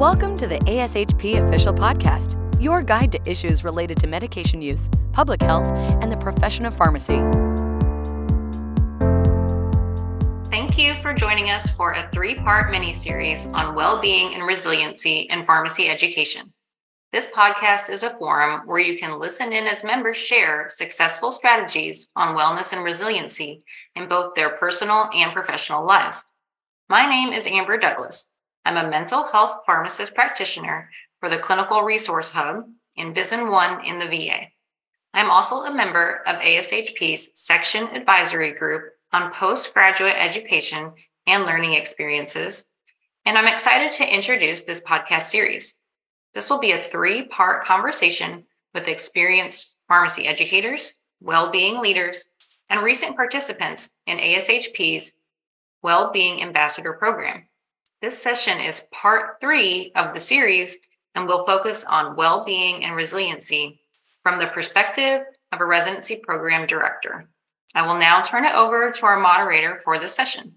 Welcome to the ASHP Official Podcast, your guide to issues related to medication use, public health, and the profession of pharmacy. Thank you for joining us for a three part mini series on well being and resiliency in pharmacy education. This podcast is a forum where you can listen in as members share successful strategies on wellness and resiliency in both their personal and professional lives. My name is Amber Douglas. I'm a mental health pharmacist practitioner for the Clinical Resource Hub in VISN 1 in the VA. I'm also a member of ASHP's Section Advisory Group on postgraduate education and learning experiences, and I'm excited to introduce this podcast series. This will be a three part conversation with experienced pharmacy educators, well being leaders, and recent participants in ASHP's Well Being Ambassador Program. This session is part three of the series and will focus on well being and resiliency from the perspective of a residency program director. I will now turn it over to our moderator for this session.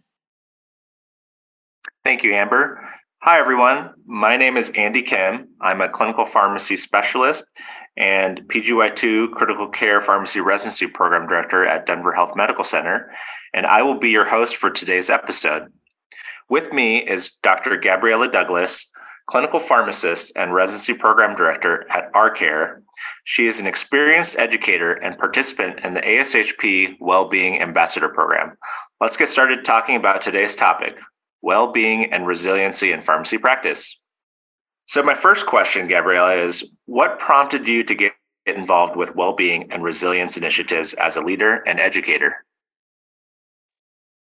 Thank you, Amber. Hi, everyone. My name is Andy Kim. I'm a clinical pharmacy specialist and PGY2 critical care pharmacy residency program director at Denver Health Medical Center, and I will be your host for today's episode. With me is Dr. Gabriella Douglass, clinical pharmacist and residency program director at ArCare. She is an experienced educator and participant in the ASHP Wellbeing Ambassador Program. Let's get started talking about today's topic well being and resiliency in pharmacy practice. So, my first question, Gabriella, is what prompted you to get involved with well being and resilience initiatives as a leader and educator?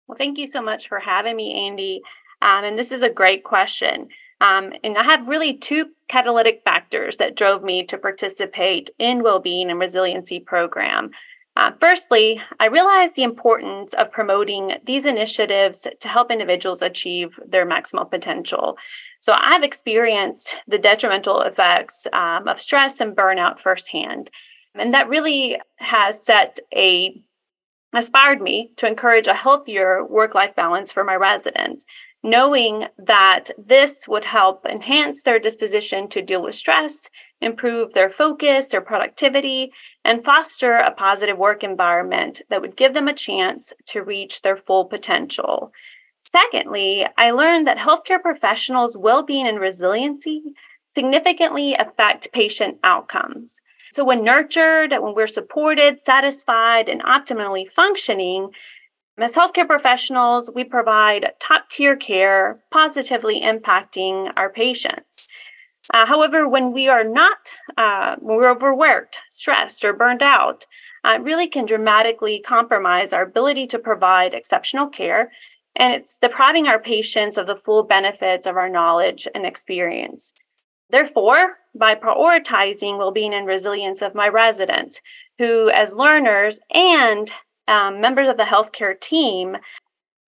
Well, thank you so much for having me, Andy. Um, and this is a great question. Um, and I have really two catalytic factors that drove me to participate in well-being and resiliency program. Uh, firstly, I realized the importance of promoting these initiatives to help individuals achieve their maximal potential. So I've experienced the detrimental effects um, of stress and burnout firsthand. And that really has set a inspired me to encourage a healthier work life balance for my residents, knowing that this would help enhance their disposition to deal with stress, improve their focus, their productivity, and foster a positive work environment that would give them a chance to reach their full potential. Secondly, I learned that healthcare professionals' well being and resiliency significantly affect patient outcomes. So, when nurtured, when we're supported, satisfied, and optimally functioning, as healthcare professionals, we provide top tier care, positively impacting our patients. Uh, however, when we are not, uh, when we're overworked, stressed, or burned out, uh, it really can dramatically compromise our ability to provide exceptional care. And it's depriving our patients of the full benefits of our knowledge and experience. Therefore, by prioritizing well-being and resilience of my residents, who as learners and um, members of the healthcare team,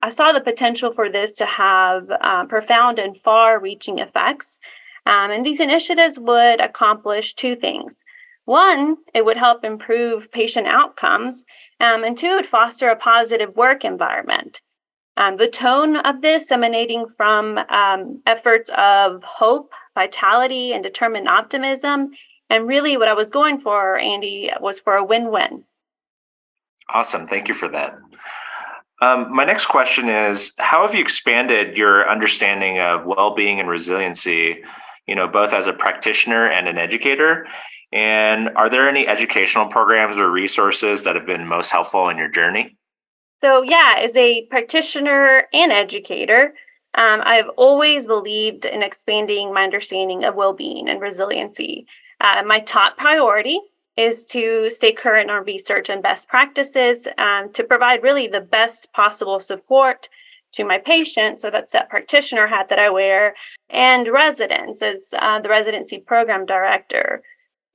I saw the potential for this to have uh, profound and far-reaching effects. Um, and these initiatives would accomplish two things. One, it would help improve patient outcomes, um, and two, it would foster a positive work environment. Um, the tone of this emanating from um, efforts of hope, vitality, and determined optimism. And really, what I was going for, Andy, was for a win win. Awesome. Thank you for that. Um, my next question is How have you expanded your understanding of well being and resiliency, you know, both as a practitioner and an educator? And are there any educational programs or resources that have been most helpful in your journey? So, yeah, as a practitioner and educator, um, I've always believed in expanding my understanding of well being and resiliency. Uh, my top priority is to stay current on research and best practices um, to provide really the best possible support to my patients. So that's that practitioner hat that I wear, and residents as uh, the residency program director.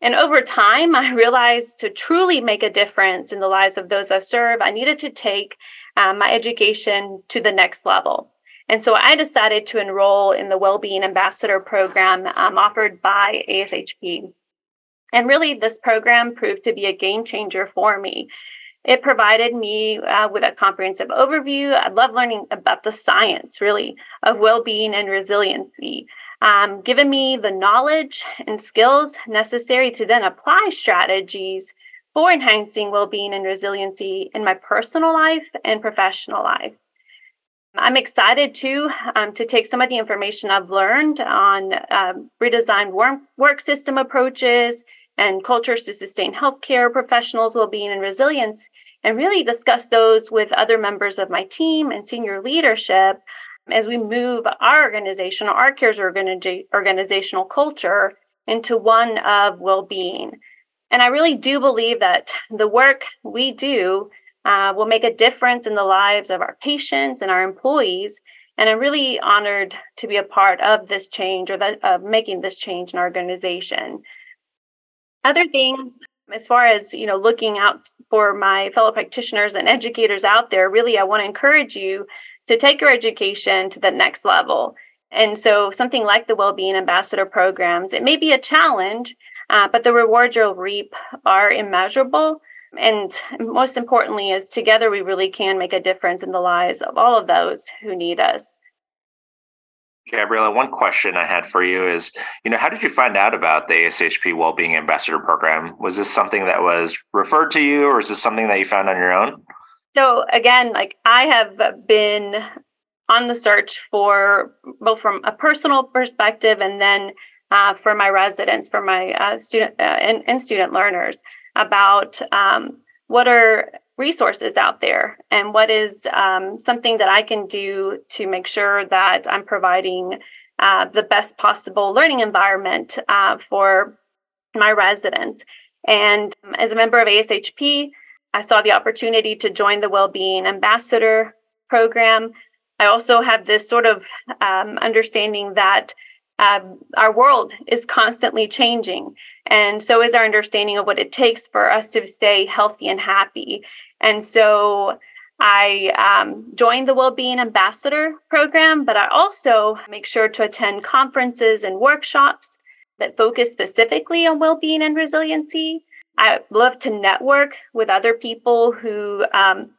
And over time, I realized to truly make a difference in the lives of those I serve, I needed to take um, my education to the next level. And so I decided to enroll in the Wellbeing Ambassador program um, offered by ASHP. And really, this program proved to be a game changer for me. It provided me uh, with a comprehensive overview. I love learning about the science, really, of well being and resiliency. um, given me the knowledge and skills necessary to then apply strategies for enhancing well being and resiliency in my personal life and professional life. I'm excited too um, to take some of the information I've learned on um, redesigned work, work system approaches and cultures to sustain healthcare professionals' well-being and resilience, and really discuss those with other members of my team and senior leadership as we move our organization, our care's organiza- organizational culture into one of well-being. And I really do believe that the work we do uh, will make a difference in the lives of our patients and our employees. And I'm really honored to be a part of this change or the, of making this change in our organization. Other things, as far as you know, looking out for my fellow practitioners and educators out there, really, I want to encourage you to take your education to the next level. And so, something like the Wellbeing Ambassador programs, it may be a challenge, uh, but the rewards you'll reap are immeasurable and most importantly is together we really can make a difference in the lives of all of those who need us Gabriella, one question I had for you is, you know, how did you find out about the ASHP Wellbeing Ambassador Program? Was this something that was referred to you, or is this something that you found on your own? So again, like I have been on the search for both from a personal perspective and then uh, for my residents, for my uh, student uh, and, and student learners about um, what are resources out there and what is um, something that I can do to make sure that I'm providing uh, the best possible learning environment uh, for my residents. And as a member of ASHP, I saw the opportunity to join the Wellbeing Ambassador program. I also have this sort of um, understanding that um, our world is constantly changing. And so is our understanding of what it takes for us to stay healthy and happy. And so I um, joined the Wellbeing Ambassador program, but I also make sure to attend conferences and workshops that focus specifically on well-being and resiliency. I love to network with other people who um,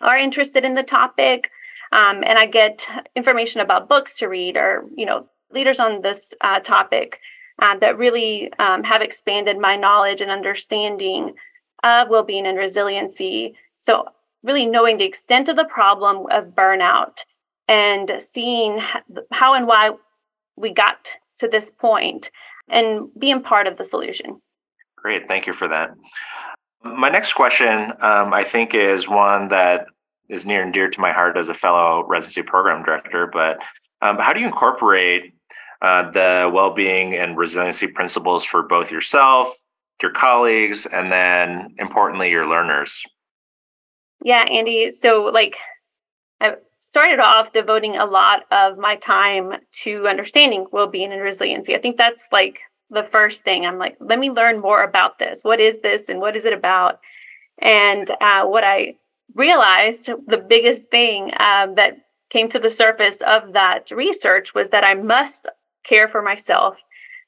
are interested in the topic, um, and I get information about books to read or you know leaders on this uh, topic uh, that really um, have expanded my knowledge and understanding of well-being and resiliency. So really knowing the extent of the problem of burnout and seeing how and why we got to this point and being part of the solution. Great, thank you for that. My next question, um, I think, is one that is near and dear to my heart as a fellow residency program director. But um, how do you incorporate uh, the well-being and resiliency principles for both yourself your colleagues, and then importantly, your learners? Yeah, Andy. So, like, I started off devoting a lot of my time to understanding well being and resiliency. I think that's like the first thing. I'm like, let me learn more about this. What is this and what is it about? And uh, what I realized the biggest thing um, that came to the surface of that research was that I must care for myself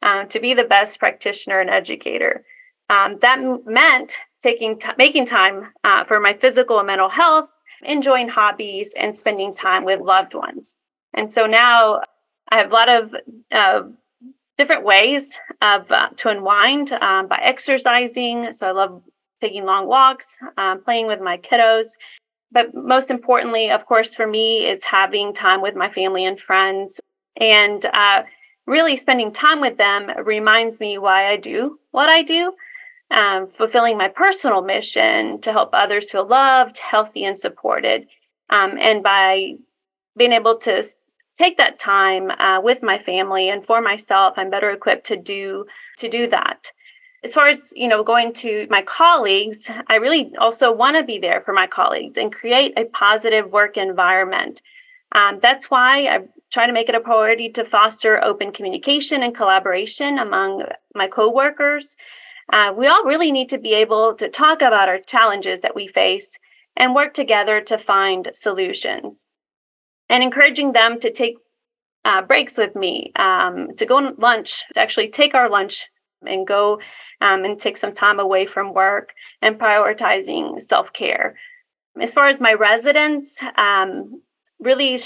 uh, to be the best practitioner and educator. Um, that meant taking t- making time uh, for my physical and mental health, enjoying hobbies, and spending time with loved ones. And so now I have a lot of uh, different ways of uh, to unwind um, by exercising. So I love taking long walks, um, playing with my kiddos. But most importantly, of course, for me, is having time with my family and friends. And uh, really spending time with them reminds me why I do what I do um, fulfilling my personal mission to help others feel loved, healthy, and supported. Um, and by being able to take that time uh, with my family and for myself, I'm better equipped to do to do that. As far as you know, going to my colleagues, I really also want to be there for my colleagues and create a positive work environment. Um, that's why I try to make it a priority to foster open communication and collaboration among my coworkers uh, we all really need to be able to talk about our challenges that we face and work together to find solutions. And encouraging them to take uh, breaks with me, um, to go on lunch, to actually take our lunch and go um, and take some time away from work and prioritizing self care. As far as my residents, um, really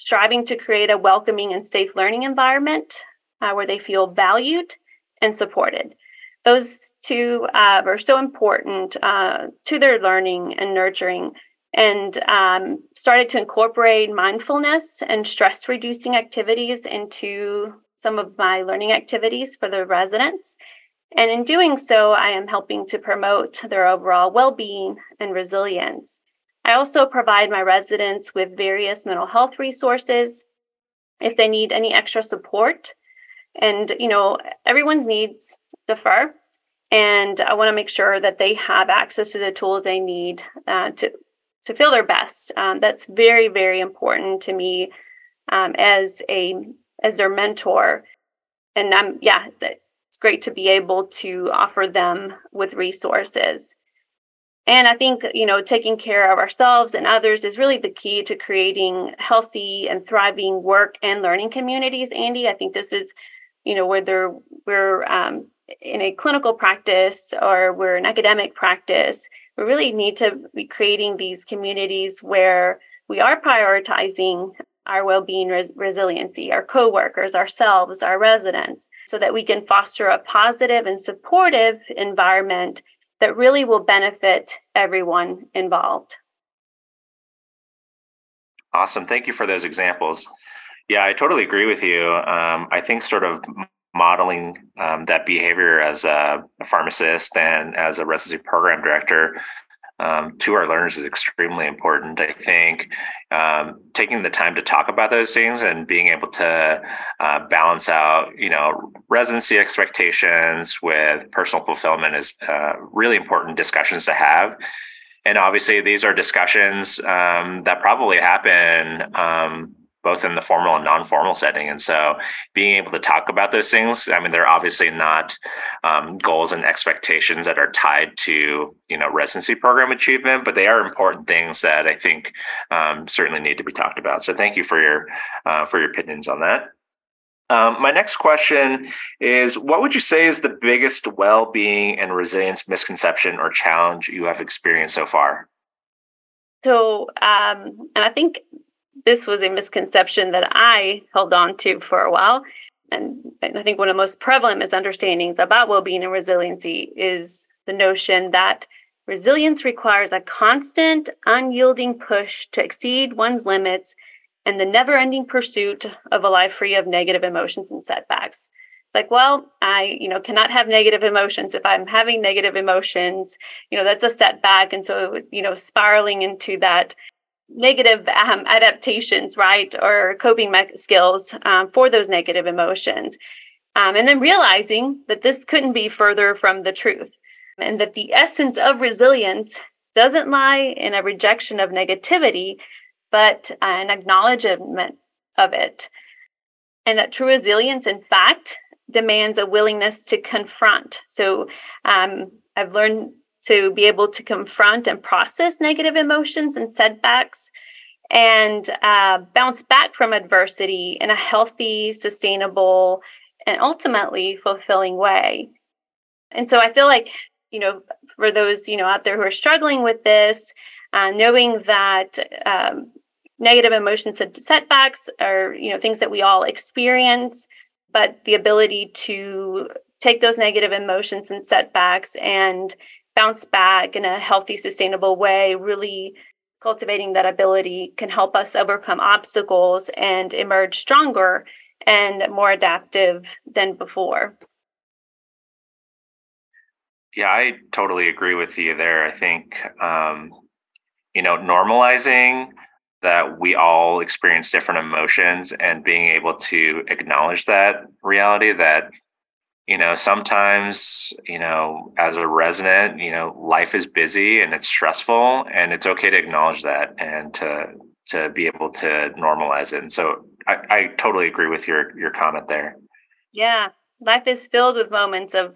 striving to create a welcoming and safe learning environment uh, where they feel valued and supported. Those two uh, are so important uh, to their learning and nurturing, and um, started to incorporate mindfulness and stress reducing activities into some of my learning activities for the residents. And in doing so, I am helping to promote their overall well being and resilience. I also provide my residents with various mental health resources if they need any extra support. And, you know, everyone's needs differ. And I want to make sure that they have access to the tools they need uh, to, to feel their best. Um, that's very, very important to me um, as a as their mentor. And I'm yeah, it's great to be able to offer them with resources. And I think, you know, taking care of ourselves and others is really the key to creating healthy and thriving work and learning communities. Andy, I think this is, you know, whether we're um, in a clinical practice or we're an academic practice, we really need to be creating these communities where we are prioritizing our well-being res- resiliency our coworkers ourselves our residents so that we can foster a positive and supportive environment that really will benefit everyone involved. Awesome. Thank you for those examples. Yeah, I totally agree with you. Um, I think sort of modeling um, that behavior as a, a, pharmacist and as a residency program director um, to our learners is extremely important. I think um, taking the time to talk about those things and being able to uh, balance out, you know, residency expectations with personal fulfillment is uh, really important discussions to have. And obviously, these are discussions um, that probably happen um, both in the formal and non-formal setting. And so being able to talk about those things i mean they're obviously not um, goals and expectations that are tied to you know residency program achievement but they are important things that i think um, certainly need to be talked about. So thank you for your uh, for your opinions on that. Um, my next question is What would you say is the biggest well being and resilience misconception or challenge you have experienced so far? So, um, and I think this was a misconception that I held on to for a while. And I think one of the most prevalent misunderstandings about well being and resiliency is the notion that resilience requires a constant, unyielding push to exceed one's limits and the never ending pursuit of a life free of negative emotions and setbacks. It's like, well, I, you know, cannot have negative emotions. If I'm having negative emotions, you know, that's a setback. And so, you know, spiraling into that negative um, adaptations, right, or coping skills um, for those negative emotions. Um, and then realizing that this couldn't be further from the truth, and that the essence of resilience doesn't lie in a rejection of negativity, but an acknowledgement of it. And that true resilience, in fact, demands a willingness to confront. So um, I've learned to be able to confront and process negative emotions and setbacks and uh, bounce back from adversity in a healthy, sustainable, and ultimately fulfilling way. And so I feel like, you know, for those, you know, out there who are struggling with this, uh, knowing that um, negative emotions and setbacks are, you know, things that we all experience, but the ability to take those negative emotions and setbacks and bounce back in a healthy, sustainable way, really cultivating that ability can help us overcome obstacles and emerge stronger and more adaptive than before. Yeah, I totally agree with you there. I think, um, you know, normalizing that we all experience different emotions and being able to acknowledge that reality that you know sometimes you know as a resident you know life is busy and it's stressful and it's okay to acknowledge that and to to be able to normalize it. And so i, I totally agree with your your comment there. Yeah. Life is filled with moments of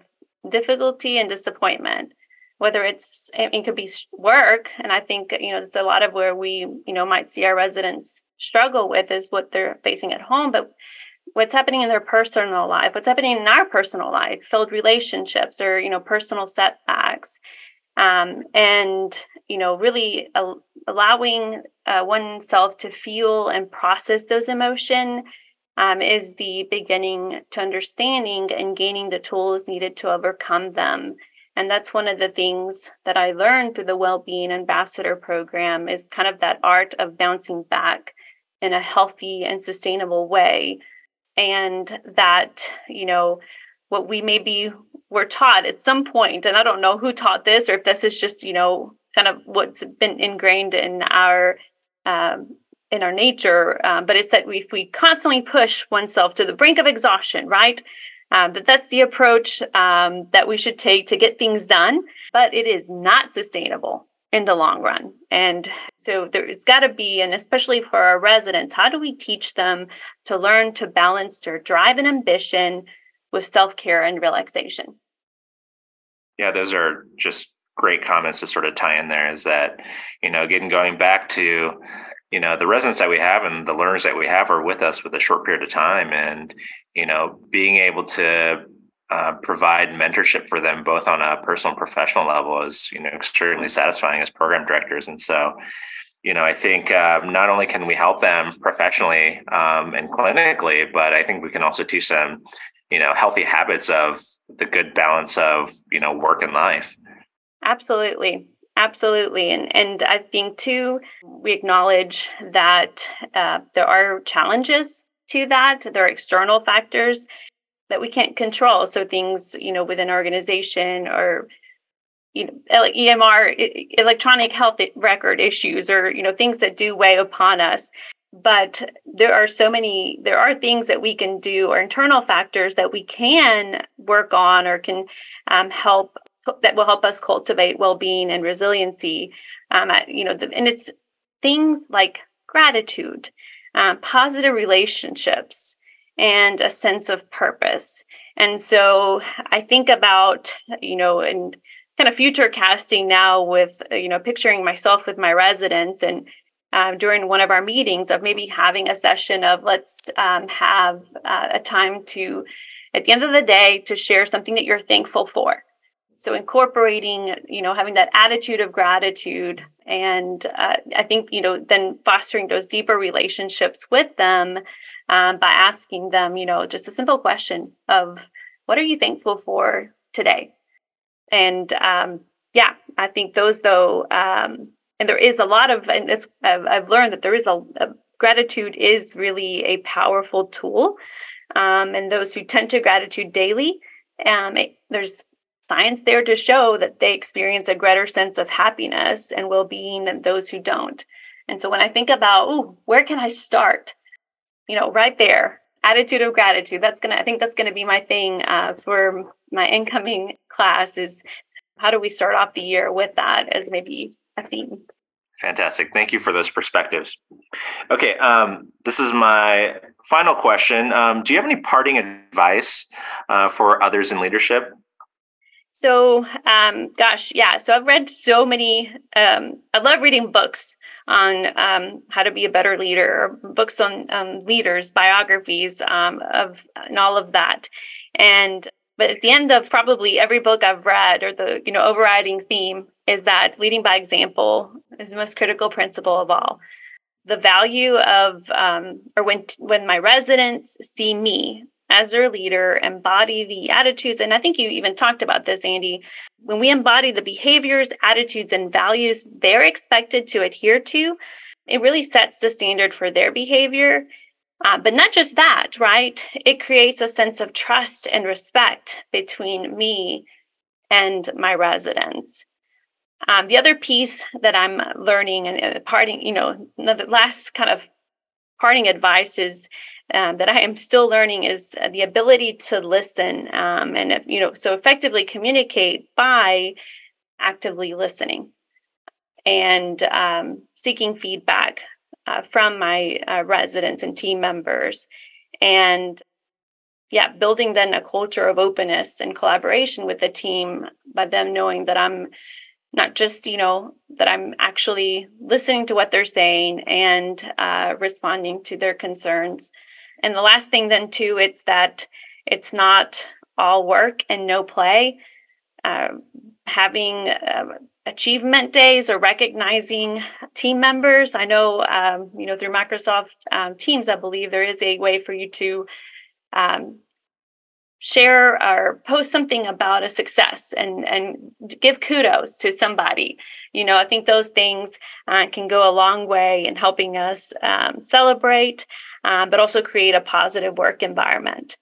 difficulty and disappointment. Whether it's it could be work and i think you know it's a lot of where we you know might see our residents struggle with is what they're facing at home but what's happening in their personal life what's happening in our personal life filled relationships or you know personal setbacks um, and you know really al- allowing uh, oneself to feel and process those emotion um, is the beginning to understanding and gaining the tools needed to overcome them. And that's one of the things that I learned through the Well-Being Ambassador program is kind of that art of bouncing back in a healthy and sustainable way. And that, you know, what we maybe were taught at some point, and I don't know who taught this or if this is just, you know, kind of what's been ingrained in our um, in our nature, um, but it's that if we constantly push oneself to the brink of exhaustion, right? Um, that that's the approach um, that we should take to get things done, but it is not sustainable in the long run. And so there, it's got to be, and especially for our residents, how do we teach them to learn to balance their drive and ambition with self care and relaxation? Yeah, those are just great comments to sort of tie in there. Is that, you know, again, going back to you know the residents that we have and the learners that we have are with us with a short period of time and you know being able to uh, provide mentorship for them both on a personal and professional level is you know extremely satisfying as program directors and so you know i think uh, not only can we help them professionally um, and clinically but i think we can also teach them you know healthy habits of the good balance of you know work and life absolutely Absolutely. And, and I think, too, we acknowledge that uh, there are challenges to that. There are external factors that we can't control. So things, you know, within organization or you know, EMR, electronic health record issues, or you know, things that do weigh upon us. But there are so many. There are things that we can do, or internal factors that we can work on, or can um, help that will help us cultivate well-being and resiliency um, you know the, and it's things like gratitude uh, positive relationships and a sense of purpose. And so i think about you know and kind of future casting now with you know picturing myself with my residents and um, during one of our meetings of maybe having a session of let's um, have uh, a time to at the end of the day to share something that you're thankful for. So incorporating you know having that attitude of gratitude and uh, i think you know then fostering those deeper relationships with them um, by asking them you know just a simple question of what are you thankful for today and um, yeah i think those though um, and there is a lot of and it's i've, learned that there is a, a gratitude is really a powerful tool um, and those who tend to gratitude daily um, it, there's science there to show that they experience a greater sense of happiness and well-being than those who don't. And so when I think about, oh, where can I start? You know, right there, attitude of gratitude. That's gonna, I think that's gonna be my thing uh, for my incoming class. Is how do we start off the year with that as maybe a theme? Fantastic. Thank you for those perspectives. Okay, um, this is my final question. Um, do you have any parting advice uh, for others in leadership? So, um, gosh, yeah. So I've read so many. Um, I love reading books on um, how to be a better leader, or books on um, leaders, biographies um, of and all of that. And but at the end of probably every book I've read, or the you know overriding theme is that leading by example is the most critical principle of all. The value of, um, or when when my residents see me as their leader, embody the attitudes. And I think you even talked about this, Andy. When we embody the behaviors, attitudes, and values they're expected to adhere to, it really sets the standard for their behavior. Uh, but not just that, right? It creates a sense of trust and respect between me and my residents. Um, the other piece that I'm learning and uh, parting, you know, the last kind of parting advice is um, that I am still learning is uh, the ability to listen um, and if, you know so effectively communicate by actively listening and um, seeking feedback uh, from my uh, residents and team members. And yeah building then a culture of openness and collaboration with the team by them knowing that i'm not just you know that i'm actually listening to what they're saying and uh, responding to their concerns and the last thing then too it's that it's not all work and no play uh, having uh, achievement days or recognizing team members. I know, um, you know, through Microsoft um, Teams, I believe there is a way for you to um, share or post something about a success and and give kudos to somebody. You know, I think those things uh, can go a long way in helping us um, celebrate, uh, but also create a positive work environment.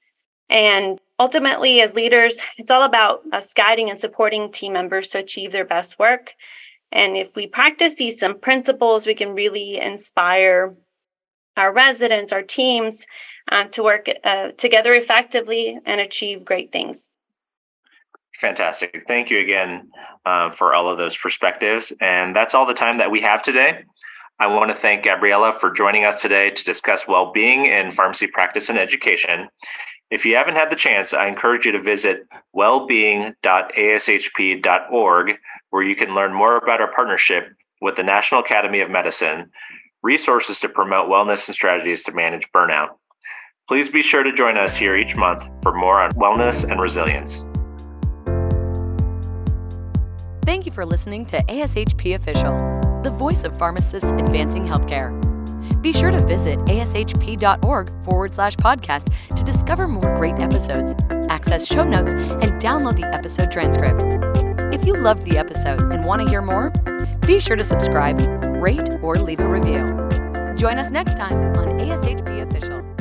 And ultimately, as leaders, it's all about us guiding and supporting team members to achieve their best work. And if we practice these some principles, we can really inspire our residents, our teams uh, to work uh, together effectively and achieve great things. Fantastic. Thank you again uh, for all of those perspectives. And that's all the time that we have today. I want to thank Gabriella for joining us today to discuss well being in pharmacy practice and education. If you haven't had the chance, I encourage you to visit wellbeing.ashp.org, where you can learn more about our partnership with the National Academy of Medicine, resources to promote wellness and strategies to manage burnout. Please be sure to join us here each month for more on wellness and resilience. Thank you for listening to ASHP Official, the voice of pharmacists advancing healthcare. Be sure to visit ashp.org forward slash podcast to discover more great episodes, access show notes, and download the episode transcript. If you loved the episode and want to hear more, be sure to subscribe, rate, or leave a review. Join us next time on ASHP Official.